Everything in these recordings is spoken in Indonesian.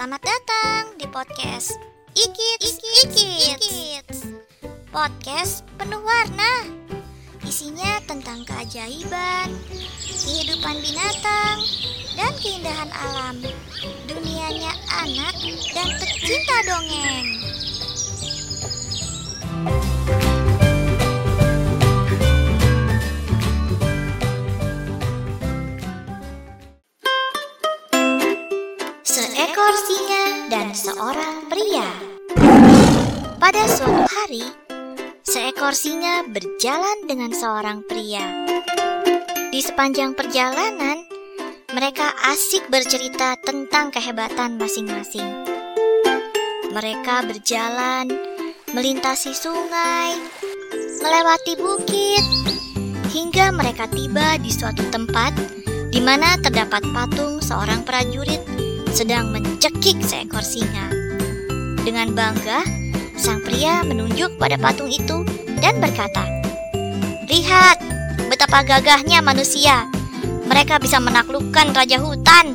Selamat datang di podcast Ikit Ikit Podcast penuh warna. Isinya tentang keajaiban, kehidupan binatang, dan keindahan alam. Dunianya anak dan pecinta dongeng Seekor singa dan seorang pria. Pada suatu hari, seekor singa berjalan dengan seorang pria. Di sepanjang perjalanan, mereka asik bercerita tentang kehebatan masing-masing. Mereka berjalan melintasi sungai, melewati bukit, hingga mereka tiba di suatu tempat di mana terdapat patung seorang prajurit sedang mencekik seekor singa. Dengan bangga, sang pria menunjuk pada patung itu dan berkata, "Lihat betapa gagahnya manusia. Mereka bisa menaklukkan raja hutan."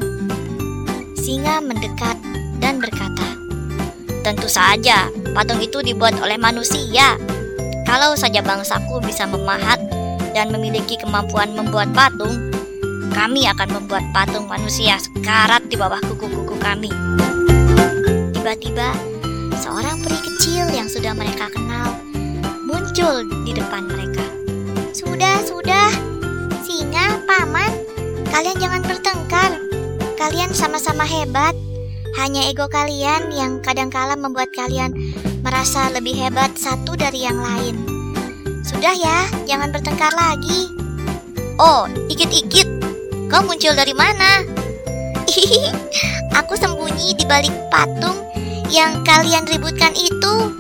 Singa mendekat dan berkata, "Tentu saja, patung itu dibuat oleh manusia. Kalau saja bangsaku bisa memahat dan memiliki kemampuan membuat patung, kami akan membuat patung manusia sekarat di bawah kuku-kuku kami. Tiba-tiba, seorang peri kecil yang sudah mereka kenal muncul di depan mereka. Sudah, sudah, singa, paman, kalian jangan bertengkar. Kalian sama-sama hebat. Hanya ego kalian yang kadangkala membuat kalian merasa lebih hebat satu dari yang lain. Sudah ya, jangan bertengkar lagi. Oh, ikit-ikit, Kau muncul dari mana? Aku sembunyi di balik patung yang kalian ributkan itu.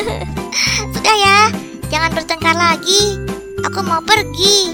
Sudah ya, jangan bertengkar lagi. Aku mau pergi.